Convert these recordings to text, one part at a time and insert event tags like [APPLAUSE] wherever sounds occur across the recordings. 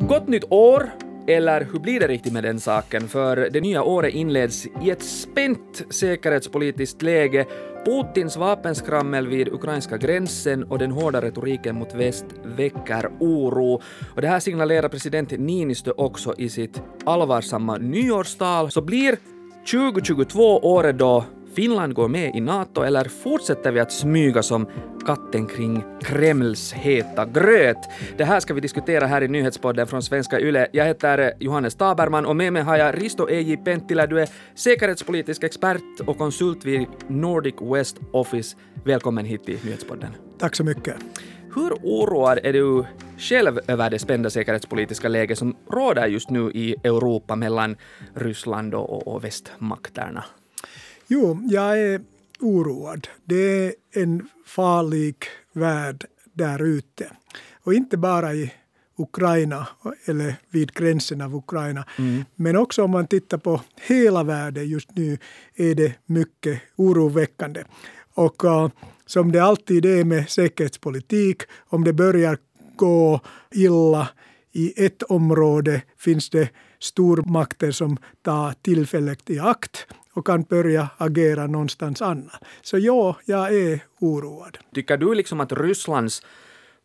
Gott nytt år! Eller hur blir det riktigt med den saken? För det nya året inleds i ett spänt säkerhetspolitiskt läge. Putins vapenskrammel vid ukrainska gränsen och den hårda retoriken mot väst väcker oro. Och det här signalerar president Niinistö också i sitt allvarsamma nyårstal. Så blir 2022 året då Finland går med i NATO eller fortsätter vi att smyga som katten kring Kremls heta gröt? Det här ska vi diskutera här i nyhetspodden från Svenska Yle. Jag heter Johannes Taberman och med mig har jag Risto Eji Penttilä. Du är säkerhetspolitisk expert och konsult vid Nordic West Office. Välkommen hit till nyhetspodden. Tack så mycket. Hur oroad är du själv över det spända säkerhetspolitiska läge som råder just nu i Europa mellan Ryssland och, och västmakterna? Jo, jag är oroad. Det är en farlig värld där ute. Och inte bara i Ukraina eller vid gränsen av Ukraina. Mm. Men också om man tittar på hela världen just nu är det mycket oroväckande. Och uh, som det alltid är med säkerhetspolitik, om det börjar gå illa i ett område finns det stormakter som tar tillfället i akt och kan börja agera någonstans annat. Så ja, jag är oroad. Tycker du liksom att Rysslands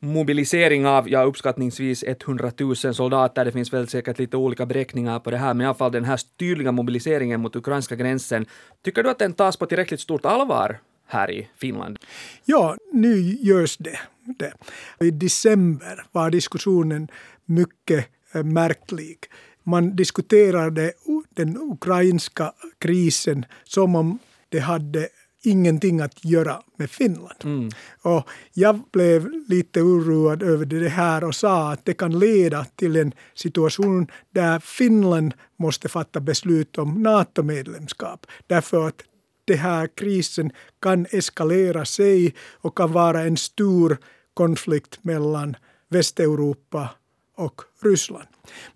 mobilisering av ja, uppskattningsvis 100 000 soldater, det finns väl säkert lite olika beräkningar på det här, men i alla fall den här tydliga mobiliseringen mot ukrainska gränsen, tycker du att den tas på tillräckligt stort allvar här i Finland? Ja, nu görs det. det. I december var diskussionen mycket eh, märklig man diskuterade den ukrainska krisen som om det hade ingenting att göra med Finland. Mm. Och jag blev lite oroad över det här och sa att det kan leda till en situation där Finland måste fatta beslut om NATO-medlemskap. Därför att den här krisen kan eskalera sig och kan vara en stor konflikt mellan Västeuropa och Ryssland.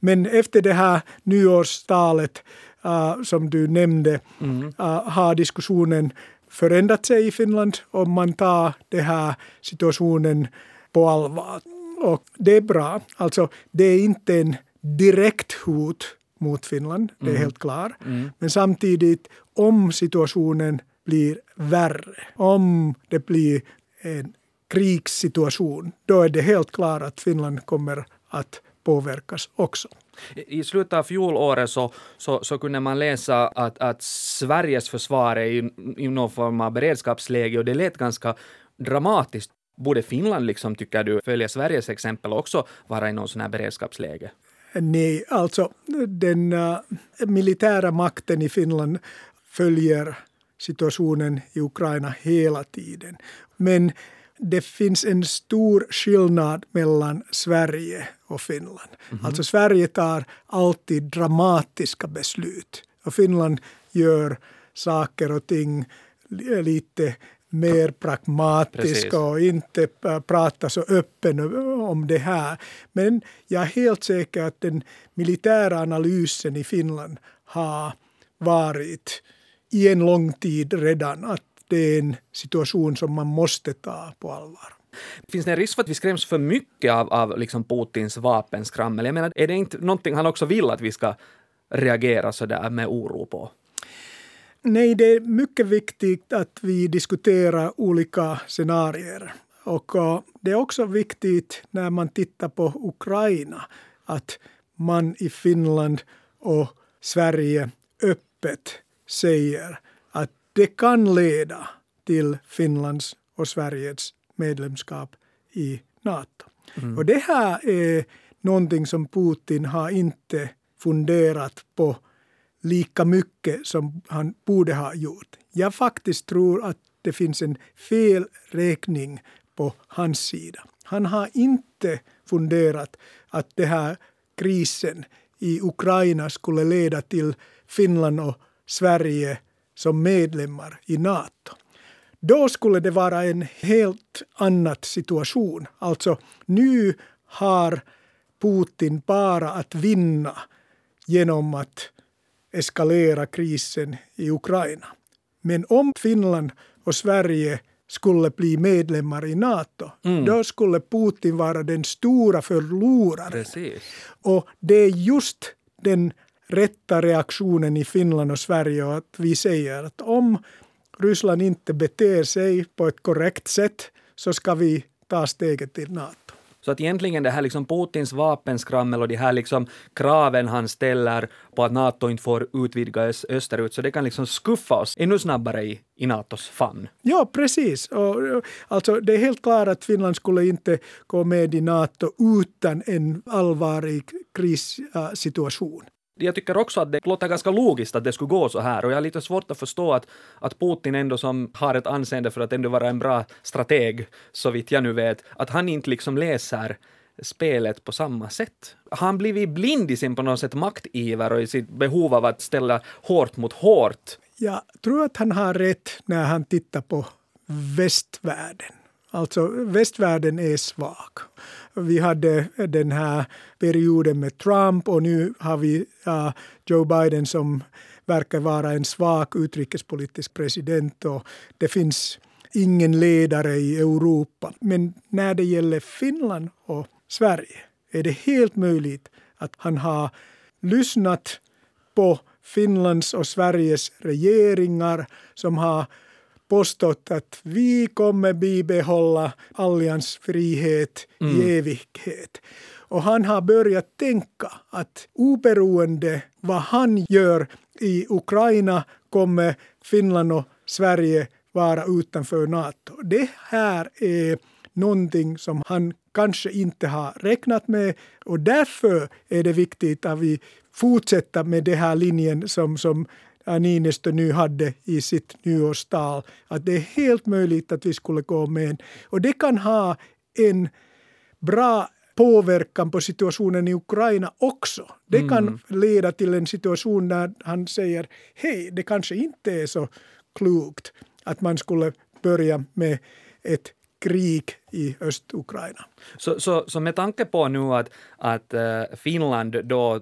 Men efter det här nyårstalet uh, som du nämnde mm. uh, har diskussionen förändrat sig i Finland och man tar den här situationen på allvar. Och det är bra. Alltså, det är inte en direkt hot mot Finland, det är mm. helt klart. Mm. Men samtidigt, om situationen blir värre, om det blir en krigssituation, då är det helt klart att Finland kommer att påverkas också. I slutet av fjolåret så, så, så, kunde man läsa att, att Sveriges försvar är i, i någon form av beredskapsläge och det lät ganska dramatiskt. Borde Finland, liksom, tycker du, följa Sveriges exempel också vara i någon sån här beredskapsläge? Nej, alltså den uh, militära makten i Finland följer situationen i Ukraina hela tiden. Men det finns en stor skillnad mellan Sverige och Finland. Mm -hmm. Alltså Sverige tar alltid dramatiska beslut och Finland gör saker och ting lite mer pragmatiska Precis. och inte prata så öppet om det här. Men jag är helt säker att den militära analysen i Finland har varit i en lång tid redan att det är en situation som man måste ta på allvar. Finns det en risk för att vi skräms för mycket av, av liksom Putins vapenskrammel? Jag menar, är det inte någonting han också vill att vi ska reagera så där med oro på? Nej, det är mycket viktigt att vi diskuterar olika scenarier. Och det är också viktigt när man tittar på Ukraina att man i Finland och Sverige öppet säger det kan leda till Finlands och Sveriges medlemskap i Nato. Mm. Och det här är någonting som Putin har inte funderat på lika mycket som han borde ha gjort. Jag faktiskt tror att det finns en felräkning på hans sida. Han har inte funderat att den här krisen i Ukraina skulle leda till Finland och Sverige som medlemmar i Nato. Då skulle det vara en helt annan situation. Alltså nu har Putin bara att vinna genom att eskalera krisen i Ukraina. Men om Finland och Sverige skulle bli medlemmar i NATO, mm. då skulle Putin vara den stora förloraren. Precis. Och det är just den rätta reaktionen i Finland och Sverige att vi säger att om Ryssland inte beter sig på ett korrekt sätt så ska vi ta steget till NATO. Så att egentligen det här liksom Putins vapenskrammel och de här liksom kraven han ställer på att NATO inte får utvidgas österut, så det kan liksom skuffa oss ännu snabbare i, i NATOs famn. Ja, precis. Och, alltså, det är helt klart att Finland skulle inte gå med i NATO utan en allvarlig krissituation jag tycker också att det låter ganska logiskt att det skulle gå så här och jag har lite svårt att förstå att, att Putin ändå som har ett anseende för att ändå vara en bra strateg, så vitt jag nu vet, att han inte liksom läser spelet på samma sätt. Har han blivit blind i sin på något sätt maktiver och i sitt behov av att ställa hårt mot hårt? Jag tror att han har rätt när han tittar på västvärlden. Alltså västvärlden är svag. Vi hade den här perioden med Trump och nu har vi uh, Joe Biden som verkar vara en svag utrikespolitisk president och det finns ingen ledare i Europa. Men när det gäller Finland och Sverige är det helt möjligt att han har lyssnat på Finlands och Sveriges regeringar som har påstått att vi kommer bibehålla alliansfrihet mm. i evighet. Och han har börjat tänka att oberoende vad han gör i Ukraina kommer Finland och Sverige vara utanför Nato. Det här är någonting som han kanske inte har räknat med och därför är det viktigt att vi fortsätter med den här linjen som, som Niinistö nu hade i sitt nyårstal, att det är helt möjligt att vi skulle gå med. Och det kan ha en bra påverkan på situationen i Ukraina också. Det mm. kan leda till en situation där han säger hej, det kanske inte är så klokt att man skulle börja med ett krig i Östukraina. Så, så, så med tanke på nu att, att eh, Finland då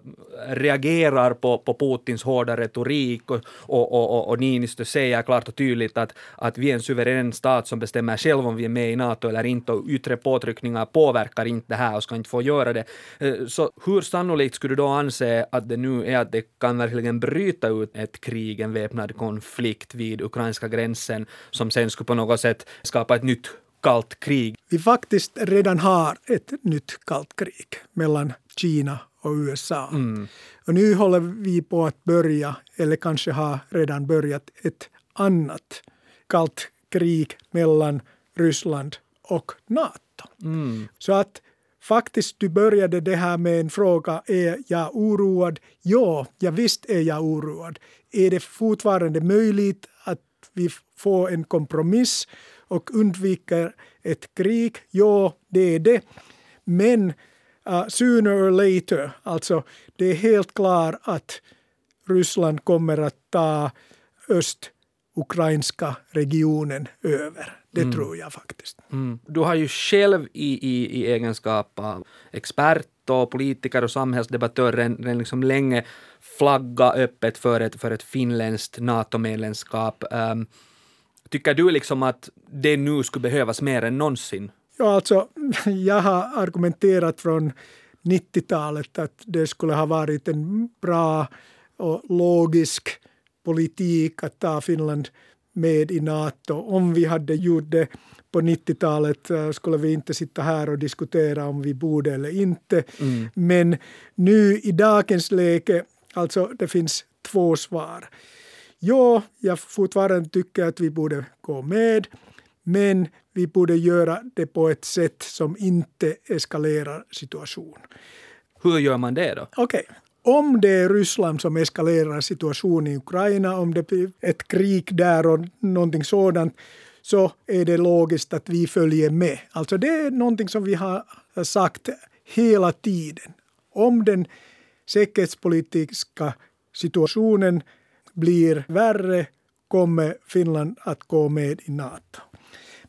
reagerar på, på Putins hårda retorik och, och, och, och Niinistö säger klart och tydligt att, att vi är en suverän stat som bestämmer själv om vi är med i NATO eller inte och yttre påtryckningar påverkar inte det här och ska inte få göra det. Eh, så hur sannolikt skulle du då anse att det nu är att det kan verkligen bryta ut ett krig, en väpnad konflikt vid ukrainska gränsen som sen skulle på något sätt skapa ett nytt kallt krig. Vi faktiskt redan har ett nytt kallt krig mellan Kina och USA. Mm. Och nu håller vi på att börja, eller kanske har redan börjat, ett annat kallt krig mellan Ryssland och NATO. Mm. Så att faktiskt, du började det här med en fråga, är jag oroad? Ja, ja visst är jag oroad. Är det fortfarande möjligt att vi får en kompromiss och undviker ett krig. Ja, det är det. Men uh, sooner or later, alltså det är helt klart att Ryssland kommer att ta öst östukrainska regionen över. Det mm. tror jag faktiskt. Mm. Du har ju själv i, i, i egenskap av expert och politiker och samhällsdebattör redan liksom länge flagga öppet för ett, för ett finländskt NATO-medlemskap. Um, Tycker du liksom att det nu skulle behövas mer än någonsin? Ja, alltså, [LAUGHS] jag har argumenterat från 90-talet att det skulle ha varit en bra och logisk politik att ta Finland med i Nato. Om vi hade gjort det på 90-talet eh, skulle vi inte sitta här och diskutera om vi borde eller inte. Mm. Men nu i dagens läge, alltså det finns två svar. Ja, jag fortfarande tycker att vi borde gå med, men vi borde göra det på ett sätt som inte eskalerar situationen. Hur gör man det då? Okej. Okay. Om det är Ryssland som eskalerar situationen i Ukraina, om det blir ett krig där och någonting sådant, så är det logiskt att vi följer med. Alltså det är någonting som vi har sagt hela tiden. Om den säkerhetspolitiska situationen blir värre kommer Finland att gå med i NATO.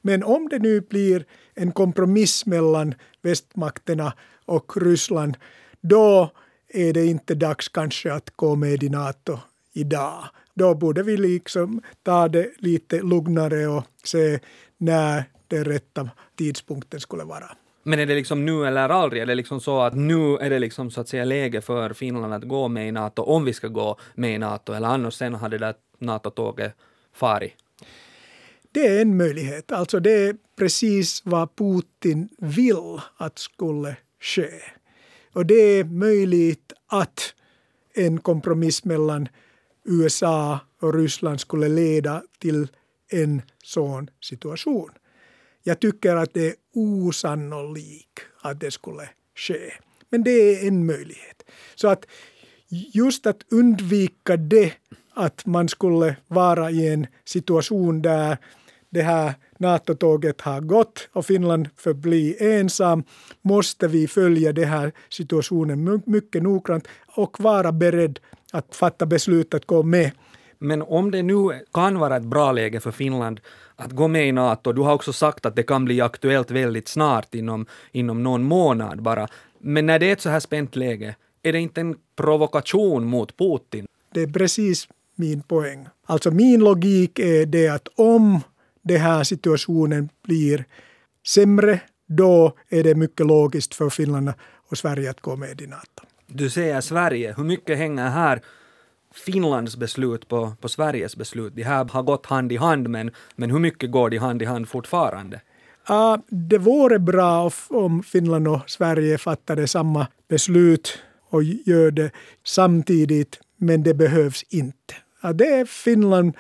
Men om det nu blir en kompromiss mellan västmakterna och Ryssland, då är det inte dags kanske att gå med i NATO idag. då borde vi liksom ta det lite lugnare och se när den rätta tidpunkten skulle vara. Men är det liksom nu eller aldrig? Är det liksom så att nu är det liksom så att säga läge för Finland att gå med i NATO om vi ska gå med i NATO eller annars sen har det där NATO-tåget farit? Det är en möjlighet. Alltså det är precis vad Putin vill att skulle ske. Och det är möjligt att en kompromiss mellan USA och Ryssland skulle leda till en sån situation. Jag tycker att det är osannolikt att det skulle ske. Men det är en möjlighet. Så att just att undvika det, att man skulle vara i en situation där det här NATO-tåget har gått och Finland förblir ensam, måste vi följa den här situationen mycket noggrant och vara beredd att fatta beslut att gå med. Men om det nu kan vara ett bra läge för Finland att gå med i NATO, du har också sagt att det kan bli aktuellt väldigt snart, inom, inom någon månad bara. Men när det är ett så här spänt läge, är det inte en provokation mot Putin? Det är precis min poäng. Alltså min logik är det att om den här situationen blir sämre, då är det mycket logiskt för Finland och Sverige att gå med i NATO. Du säger Sverige, hur mycket hänger här Finlands beslut på, på Sveriges beslut? De här har gått hand i hand, men, men hur mycket går de hand i hand fortfarande? Uh, det vore bra om Finland och Sverige fattade samma beslut och gör det samtidigt, men det behövs inte. Uh, det är Finland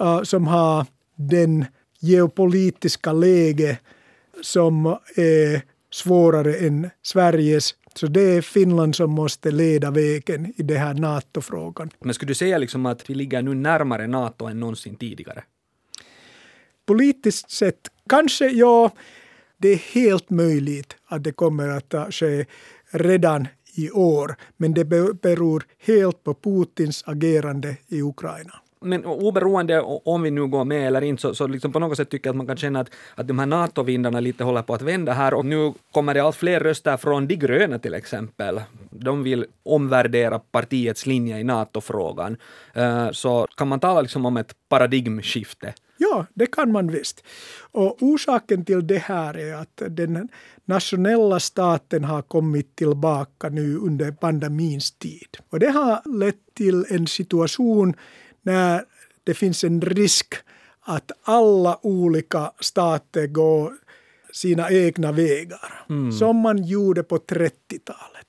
uh, som har den geopolitiska läge som är svårare än Sveriges. Så det är Finland som måste leda vägen i den här NATO-frågan. Men skulle du säga liksom att vi ligger nu närmare NATO än någonsin tidigare? Politiskt sett kanske, ja. Det är helt möjligt att det kommer att ske redan i år. Men det beror helt på Putins agerande i Ukraina men oberoende om vi nu går med eller inte, så, så liksom på något sätt tycker jag att man kan känna att, att de här NATO-vindarna lite håller på att vända här och nu kommer det allt fler röster från De gröna till exempel. De vill omvärdera partiets linje i NATO-frågan. Eh, så kan man tala liksom om ett paradigmskifte? Ja, det kan man visst. Och orsaken till det här är att den nationella staten har kommit tillbaka nu under pandemins tid. Och det har lett till en situation när det finns en risk att alla olika stater går sina egna vägar, mm. som man gjorde på 30-talet.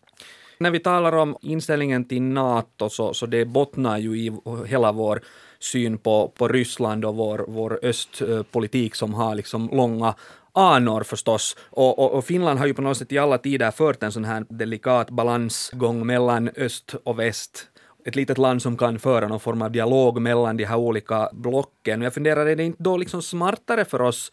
När vi talar om inställningen till NATO så, så det bottnar ju i hela vår syn på, på Ryssland och vår, vår östpolitik som har liksom långa anor förstås. Och, och, och, Finland har ju på något sätt i alla tider fört en sån här delikat balansgång mellan öst och väst ett litet land som kan föra någon form av dialog mellan de här olika blocken. Jag funderar, är det inte då liksom smartare för oss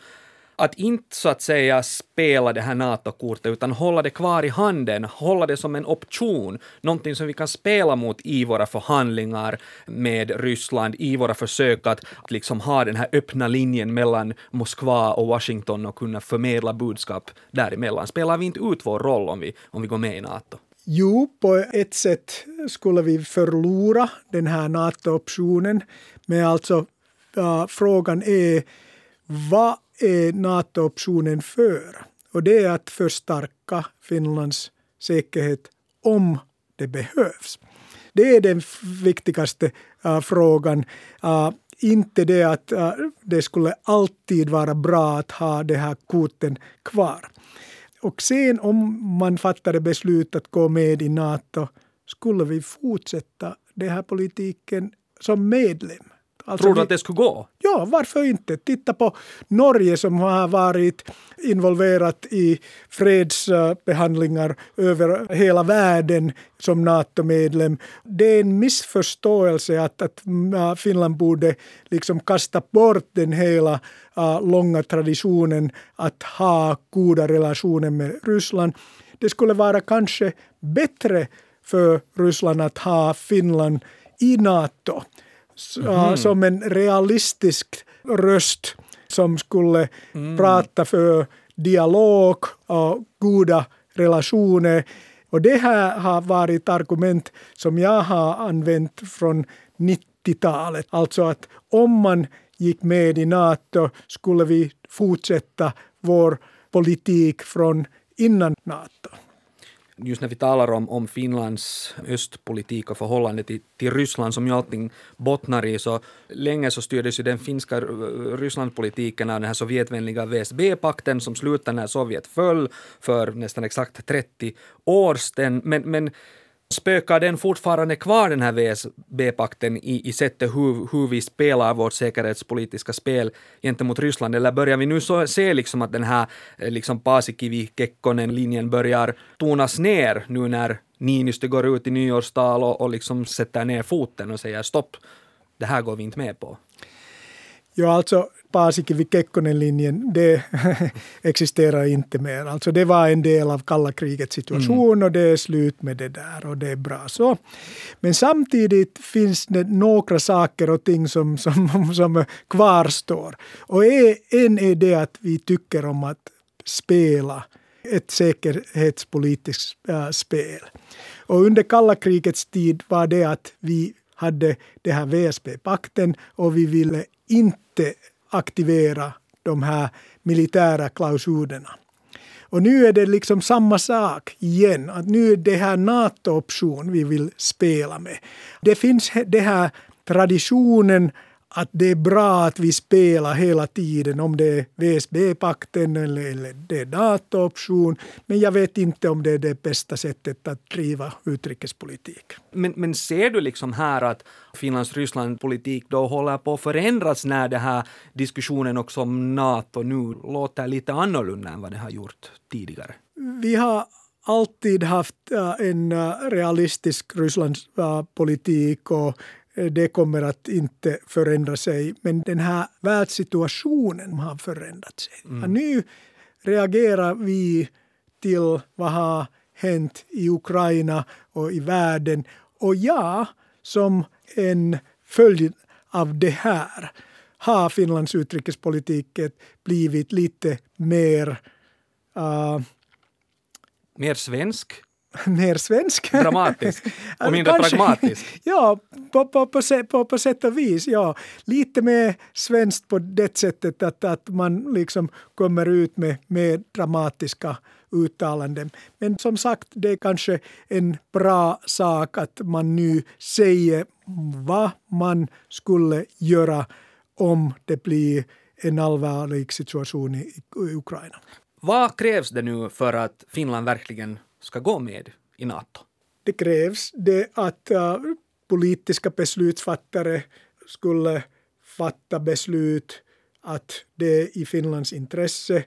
att inte så att säga spela det här NATO-kortet utan hålla det kvar i handen, hålla det som en option, någonting som vi kan spela mot i våra förhandlingar med Ryssland, i våra försök att liksom ha den här öppna linjen mellan Moskva och Washington och kunna förmedla budskap däremellan. Spelar vi inte ut vår roll om vi, om vi går med i NATO? Jo, på ett sätt skulle vi förlora den här NATO-optionen. Men alltså äh, frågan är vad är NATO-optionen för? Och det är att förstärka Finlands säkerhet om det behövs. Det är den viktigaste äh, frågan. Äh, inte det att äh, det skulle alltid vara bra att ha de här korten kvar. Och sen om man fattade beslut att gå med i NATO skulle vi fortsätta den här politiken som medlem. Alltså Tror du att det skulle gå? Ja, varför inte? Titta på Norge som har varit involverat i fredsbehandlingar över hela världen som NATO-medlem. Det är en missförståelse att, att Finland borde liksom kasta bort den hela uh, långa traditionen att ha goda relationer med Ryssland. Det skulle vara kanske bättre för Ryssland att ha Finland i NATO mm. som en realistisk röst som skulle mm. prata för dialog och goda relationer. Och det här har varit argument som jag har använt från 90-talet. Alltså att om man gick med i NATO skulle vi fortsätta vår politik från innan NATO just när vi talar om, om Finlands östpolitik och förhållande till, till Ryssland som ju allting bottnar i så länge så styrdes ju den finska Rysslandpolitiken av den här sovjetvänliga VSB-pakten som slutade när Sovjet föll för nästan exakt 30 år sedan. Men, men Spökar den fortfarande kvar den här VSB-pakten i, i sättet hur, hur vi spelar vårt säkerhetspolitiska spel gentemot Ryssland eller börjar vi nu så, se liksom att den här eh, liksom Paasikivi-Kekkonen-linjen börjar tonas ner nu när Niinistö går ut i nyårstal och, och liksom sätter ner foten och säger stopp, det här går vi inte med på? Ja, alltså Paasikivi-Kekkonen-linjen, det [LAUGHS] existerar inte mer. Alltså det var en del av kalla krigets situation mm. och det är slut med det där och det är bra så. Men samtidigt finns det några saker och ting som, som, [LAUGHS] som kvarstår. Och en är det att vi tycker om att spela ett säkerhetspolitiskt äh, spel. Och under kalla krigets tid var det att vi hade det här VSP-pakten och vi ville inte aktivera de här militära klausulerna. Och nu är det liksom samma sak igen. Att nu är det här NATO-option vi vill spela med. Det finns det här traditionen att det är bra att vi spelar hela tiden, om det är VSB-pakten eller, eller det är NATO-option. Men jag vet inte om det är det bästa sättet att driva utrikespolitik. Men, men ser du liksom här att Finlands Rysslandpolitik då håller på att förändras när den här diskussionen också om NATO nu låter lite annorlunda än vad det har gjort tidigare? Vi har alltid haft en realistisk Rysslandspolitik och Eh, det kommer att inte förändra sig. Men den här världssituationen har förändrat sig. Mm. Nu reagerar vi till vad har hänt i Ukraina och i världen. Och ja, som en följd av det här har Finlands utrikespolitik blivit lite mer... Uh, mer svensk? [LAUGHS] mer svensk. Dramatisk [LAUGHS] och mindre Kanske, pragmatisk. [LAUGHS] Ja, på, på, på, på, på sätt och vis. Ja. Lite mer svenskt på det sättet att, att man liksom kommer ut med mer dramatiska uttalanden. Men som sagt, det är kanske en bra sak att man nu säger vad man skulle göra om det blir en allvarlig situation i Ukraina. Vad krävs det nu för att Finland verkligen ska gå med i Nato? Det krävs det att uh, politiska beslutsfattare skulle fatta beslut att det är i Finlands intresse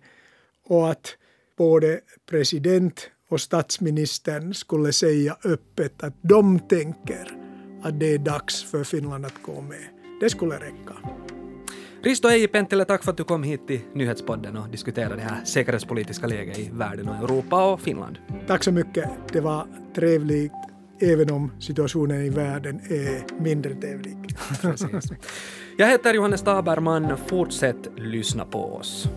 och att både president och statsministern skulle säga öppet att de tänker att det är dags för Finland att gå med. Det skulle räcka. Risto Eiji Penttila, tack för att du kom hit till Nyhetspodden och diskuterade det här säkerhetspolitiska läget i världen och Europa och Finland. Tack så mycket. Det var trevligt även om situationen i världen är mindre trevlig. [LAUGHS] Jag heter Johannes Taberman. Fortsätt lyssna på oss.